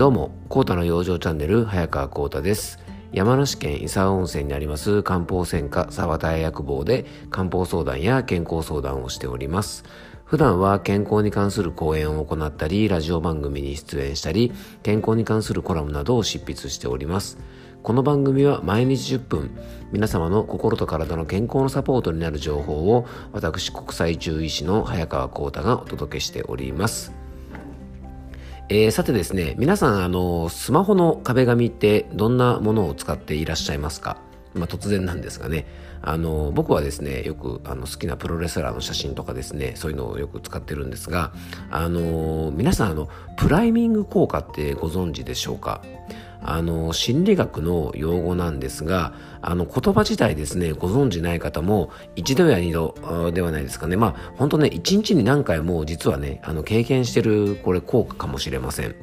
どうも、コータの養生チャンネル、早川コータです。山梨県伊沢温泉にあります漢方専科沢田薬房で漢方相談や健康相談をしております。普段は健康に関する講演を行ったり、ラジオ番組に出演したり、健康に関するコラムなどを執筆しております。この番組は毎日10分、皆様の心と体の健康のサポートになる情報を、私国際中医師の早川幸太がお届けしております。えー、さてですね、皆さん、あの、スマホの壁紙ってどんなものを使っていらっしゃいますか？まあ、突然なんですがね、あの、僕はですね、よくあの好きなプロレスラーの写真とかですね、そういうのをよく使ってるんですが、あの、皆さん、あの、プライミング効果ってご存知でしょうか？あの心理学の用語なんですがあの言葉自体ですねご存じない方も一度や二度ではないですかねまあ本当ね一日に何回も実はねあの経験してるこれ効果かもしれません。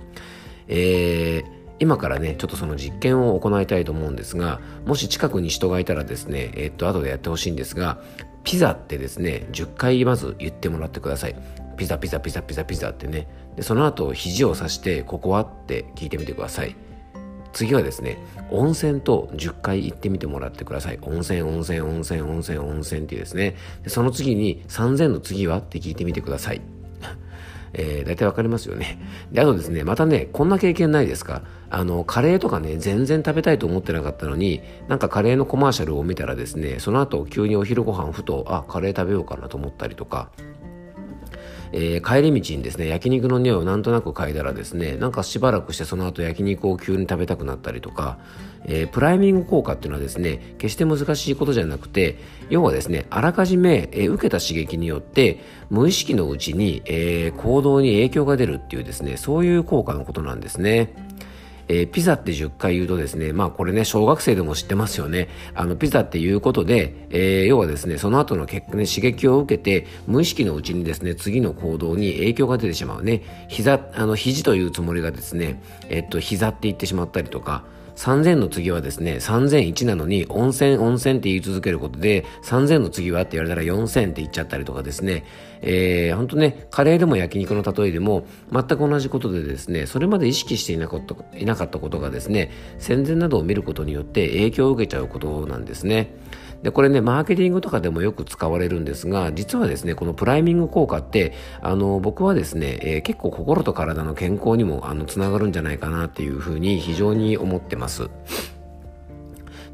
えー今からね、ちょっとその実験を行いたいと思うんですが、もし近くに人がいたらですね、えっと、後でやってほしいんですが、ピザってですね、10回まず言ってもらってください。ピザピザピザピザピザってね。で、その後、肘を刺して、ここはって聞いてみてください。次はですね、温泉と10回行ってみてもらってください。温泉、温泉、温泉、温泉、温泉っていうですね。でその次に3000の次はって聞いてみてください。えー、大体わかりますよね。で、あとですね、またね、こんな経験ないですか？あの、カレーとかね、全然食べたいと思ってなかったのに、なんかカレーのコマーシャルを見たらですね、その後急にお昼ご飯ふと、あ、カレー食べようかなと思ったりとか、えー、帰り道にですね、焼肉の匂いをなんとなく嗅いだらですね、なんかしばらくしてその後焼肉を急に食べたくなったりとか、えー、プライミング効果っていうのはですね、決して難しいことじゃなくて、要はですね、あらかじめ、えー、受けた刺激によって、無意識のうちに、え行動に影響が出るっていうですね、そういう効果のことなんですね。えー、ピザって10回言うとですね、まあこれね、小学生でも知ってますよね。あの、ピザっていうことで、えー、要はですね、その後の結果ね、刺激を受けて、無意識のうちにですね、次の行動に影響が出てしまうね。膝、あの、肘というつもりがですね、えっと、膝って言ってしまったりとか、3000の次はですね、3001なのに、温泉、温泉って言い続けることで、3000の次はって言われたら4000って言っちゃったりとかですね、えー、ほんとね、カレーでも焼肉の例えでも、全く同じことでですね、それまで意識していなかったいなかったことがですね、戦前などを見ることによって影響を受けちゃうことなんですね。で、これね、マーケティングとかでもよく使われるんですが、実はですね、このプライミング効果って、あの、僕はですね、えー、結構心と体の健康にも、あの、つながるんじゃないかなっていうふうに非常に思ってます。っ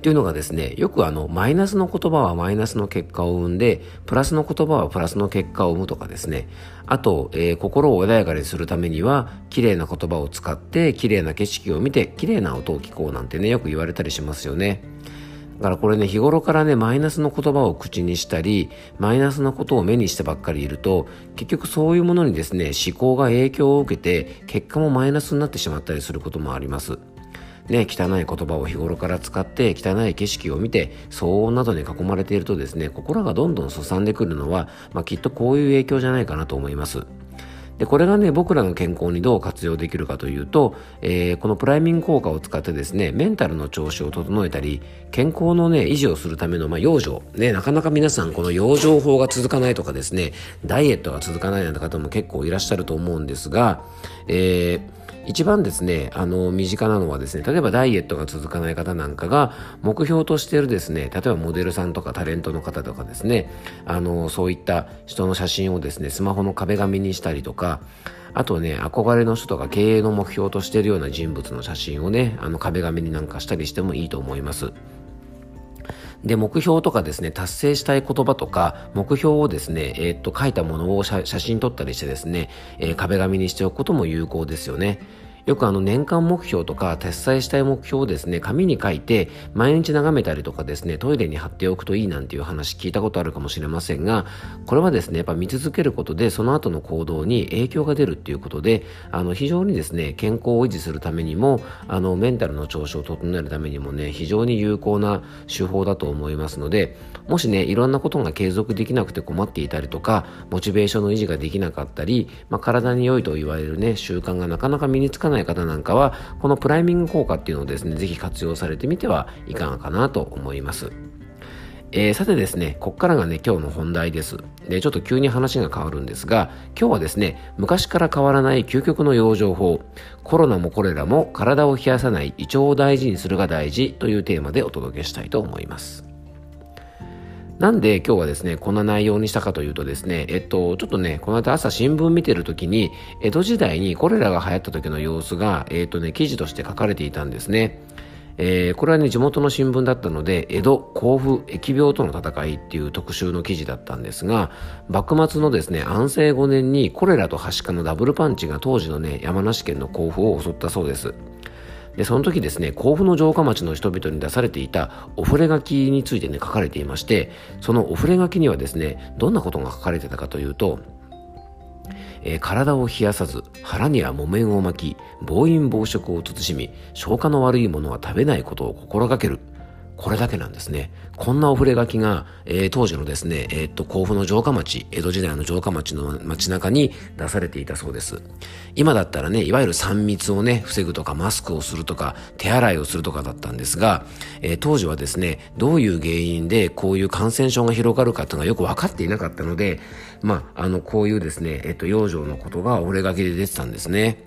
ていうのがですね、よくあの、マイナスの言葉はマイナスの結果を生んで、プラスの言葉はプラスの結果を生むとかですね、あと、えー、心を穏やかにするためには、綺麗な言葉を使って、綺麗な景色を見て、綺麗な音を聞こうなんてね、よく言われたりしますよね。だからこれね、日頃からね、マイナスの言葉を口にしたり、マイナスなことを目にしてばっかりいると、結局そういうものにですね、思考が影響を受けて、結果もマイナスになってしまったりすることもあります。ね、汚い言葉を日頃から使って汚い景色を見て騒音などに囲まれているとですね心がどんどんすさんでくるのは、まあ、きっとこういう影響じゃないかなと思いますで、これがね、僕らの健康にどう活用できるかというと、えー、このプライミング効果を使ってですね、メンタルの調子を整えたり、健康のね、維持をするための、まあ、養生。ね、なかなか皆さん、この養生法が続かないとかですね、ダイエットが続かないなんて方も結構いらっしゃると思うんですが、えー一番ですね、あの、身近なのはですね、例えばダイエットが続かない方なんかが、目標としているですね、例えばモデルさんとかタレントの方とかですね、あの、そういった人の写真をですね、スマホの壁紙にしたりとか、あとね、憧れの人とか経営の目標としているような人物の写真をね、あの壁紙になんかしたりしてもいいと思います。で、目標とかですね、達成したい言葉とか、目標をですね、えー、っと、書いたものを写真撮ったりしてですね、えー、壁紙にしておくことも有効ですよね。よくあの年間目標とか達成したい目標をですね、紙に書いて毎日眺めたりとかですね、トイレに貼っておくといいなんていう話聞いたことあるかもしれませんが、これはですね、やっぱ見続けることでその後の行動に影響が出るっていうことで、あの非常にですね、健康を維持するためにも、あのメンタルの調子を整えるためにもね、非常に有効な手法だと思いますので、もしね、いろんなことが継続できなくて困っていたりとか、モチベーションの維持ができなかったり、まあ、体に良いと言われるね、習慣がなかなか身につかないない方なんかは、このプライミング効果っていうのをですね、ぜひ活用されてみてはいかがかなと思います。えー、さてですね、こっからがね、今日の本題です。で、ちょっと急に話が変わるんですが、今日はですね、昔から変わらない究極の養生法、コロナもコレラも体を冷やさない胃腸を大事にするが大事というテーマでお届けしたいと思います。なんで今日はですね、こんな内容にしたかというとですね、えっと、ちょっとね、この間朝新聞見てる時に、江戸時代にコレラが流行った時の様子が、えっとね、記事として書かれていたんですね。えー、これはね地元の新聞だったので江戸甲府疫病との戦いっていう特集の記事だったんですが幕末のですね安政5年にコレラとはしかのダブルパンチが当時のね山梨県の甲府を襲ったそうですでその時ですね甲府の城下町の人々に出されていたお触れ書きについてね書かれていましてそのお触れ書きにはですねどんなことが書かれてたかというとえー、体を冷やさず腹には木綿を巻き暴飲暴食を慎み消化の悪いものは食べないことを心がける。これだけなんですね。こんなお触れ書きが、えー、当時のですね、えー、っと、甲府の城下町、江戸時代の城下町の街中に出されていたそうです。今だったらね、いわゆる3密をね、防ぐとか、マスクをするとか、手洗いをするとかだったんですが、えー、当時はですね、どういう原因でこういう感染症が広がるかっていうのがよく分かっていなかったので、まあ、あの、こういうですね、えっと、養生のことがお触れ書きで出てたんですね。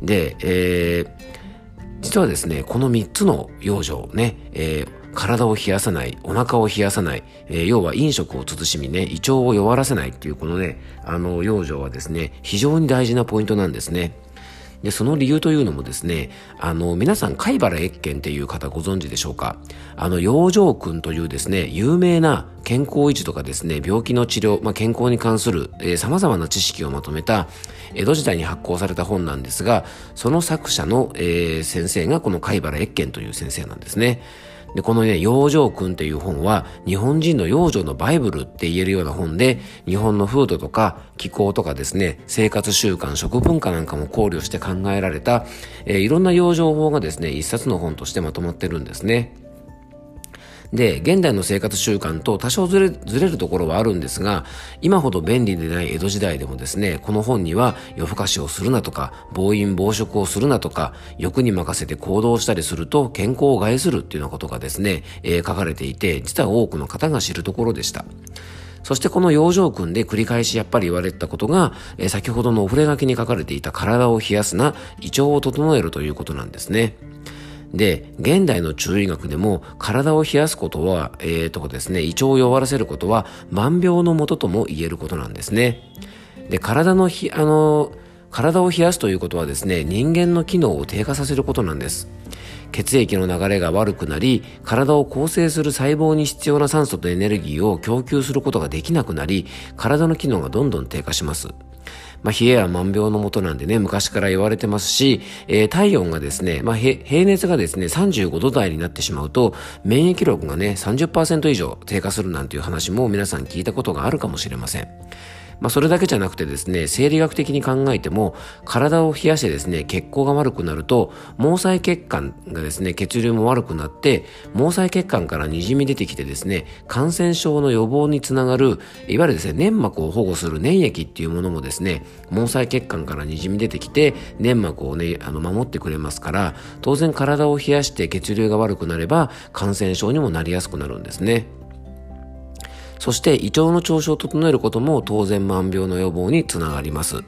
で、えー、実はですね、この3つの養生ね、えー体を冷やさない、お腹を冷やさない、えー、要は飲食を慎みね、胃腸を弱らせないっていうこのね、あの、養生はですね、非常に大事なポイントなんですね。で、その理由というのもですね、あの、皆さん、貝原越見っていう方ご存知でしょうか？あの、養生君というですね、有名な健康維持とかですね、病気の治療、まあ、健康に関する、えー、様々な知識をまとめた、江戸時代に発行された本なんですが、その作者の、えー、先生がこの貝原越見という先生なんですね。で、このね、養生君っていう本は、日本人の養生のバイブルって言えるような本で、日本の風土とか気候とかですね、生活習慣、食文化なんかも考慮して考えられた、えー、いろんな養生法がですね、一冊の本としてまとまってるんですね。で、現代の生活習慣と多少ずれずれるところはあるんですが、今ほど便利でない江戸時代でもですね、この本には夜更かしをするなとか、暴飲暴食をするなとか、欲に任せて行動したりすると健康を害するっていうようなことがですね、えー、書かれていて、実は多くの方が知るところでした。そしてこの養生訓で繰り返しやっぱり言われたことが、えー、先ほどのお触れ書きに書かれていた体を冷やすな、胃腸を整えるということなんですね。で、現代の中医学でも体を冷やすことは、えー、とかですね、胃腸を弱らせることは万病のもととも言えることなんですね。で、体の、あの、体を冷やすということはですね、人間の機能を低下させることなんです。血液の流れが悪くなり、体を構成する細胞に必要な酸素とエネルギーを供給することができなくなり、体の機能がどんどん低下します。まあ、冷えは万病のもとなんでね、昔から言われてますし、えー、体温がですね、まあ、平熱がですね、35度台になってしまうと、免疫力がね、30%以上低下するなんていう話も皆さん聞いたことがあるかもしれません。まあ、それだけじゃなくてですね、生理学的に考えても、体を冷やしてですね、血行が悪くなると、毛細血管がですね、血流も悪くなって、毛細血管から滲み出てきてですね、感染症の予防につながる、いわゆるですね、粘膜を保護する粘液っていうものもですね、毛細血管から滲み出てきて、粘膜をね、あの、守ってくれますから、当然体を冷やして血流が悪くなれば、感染症にもなりやすくなるんですね。そして胃腸の調子を整えることも当然万病の予防につながります。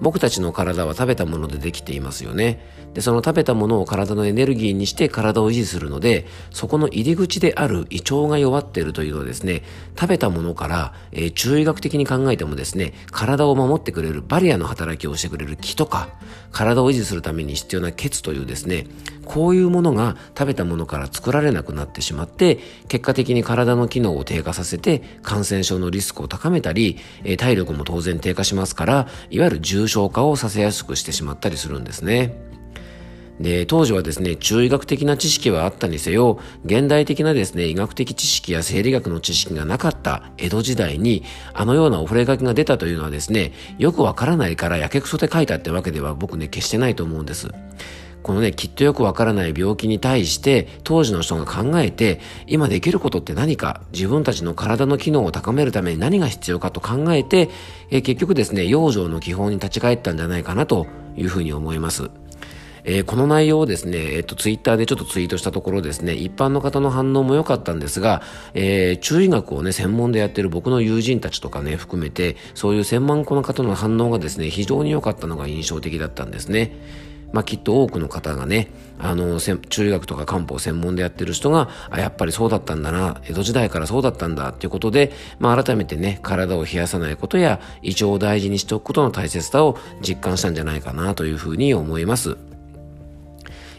僕たちの体は食べたものでできていますよね。で、その食べたものを体のエネルギーにして体を維持するので、そこの入り口である胃腸が弱っているというのはですね、食べたものから、えー、中医学的に考えてもですね、体を守ってくれるバリアの働きをしてくれる気とか、体を維持するために必要な血というですね、こういうものが食べたものから作られなくなってしまって、結果的に体の機能を低下させて、感染症のリスクを高めたり、え、体力も当然低下しますから、いわゆる重症化をさせやすくしてしまったりするんですね。で、当時はですね、中医学的な知識はあったにせよ、現代的なですね、医学的知識や生理学の知識がなかった江戸時代に、あのようなお触れ書きが出たというのはですね、よくわからないからやけくそで書いたってわけでは僕ね、決してないと思うんです。このね、きっとよくわからない病気に対して、当時の人が考えて、今できることって何か、自分たちの体の機能を高めるために何が必要かと考えて、え結局ですね、養生の基本に立ち返ったんじゃないかなというふうに思います。えー、この内容をですね、えっと、ツイッターでちょっとツイートしたところですね、一般の方の反応も良かったんですが、えー、中医学をね、専門でやってる僕の友人たちとかね、含めて、そういう専門家の方の反応がですね、非常に良かったのが印象的だったんですね。まあ、きっと多くの方がね、あの、中医学とか漢方専門でやってる人が、あ、やっぱりそうだったんだな、江戸時代からそうだったんだっていうことで、まあ、改めてね、体を冷やさないことや、胃腸を大事にしておくことの大切さを実感したんじゃないかなというふうに思います。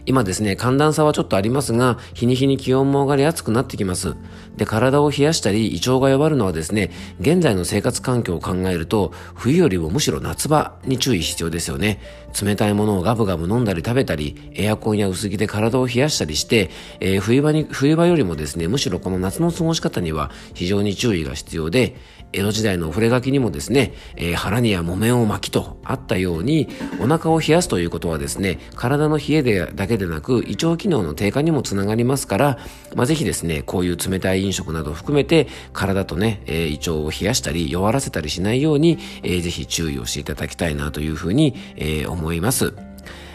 今ですね、寒暖差はちょっとありますが、日に日に気温も上がり暑くなってきます。で、体を冷やしたり、胃腸が弱るのはですね、現在の生活環境を考えると、冬よりもむしろ夏場に注意必要ですよね。冷たいものをガブガブ飲んだり食べたり、エアコンや薄着で体を冷やしたりして、えー、冬場に、冬場よりもですね、むしろこの夏の過ごし方には非常に注意が必要で、江戸時代の触れ書きにもですね、えー、腹には木綿を巻きとあったように、お腹を冷やすということはですね、体の冷えでだけでなく、胃腸機能の低下にもつながりますから、まあ、ぜひですね、こういう冷たい飲食などを含めて、体とね、えー、胃腸を冷やしたり、弱らせたりしないように、えー、ぜひ注意をしていただきたいなというふうに、えー、思います。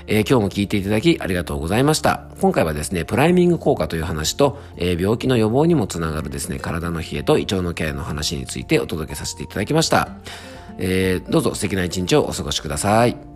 えー、今日も聞いていただきありがとうございました。今回はですね、プライミング効果という話と、えー、病気の予防にもつながるですね、体の冷えと胃腸のケアの話についてお届けさせていただきました。えー、どうぞ素敵な一日をお過ごしください。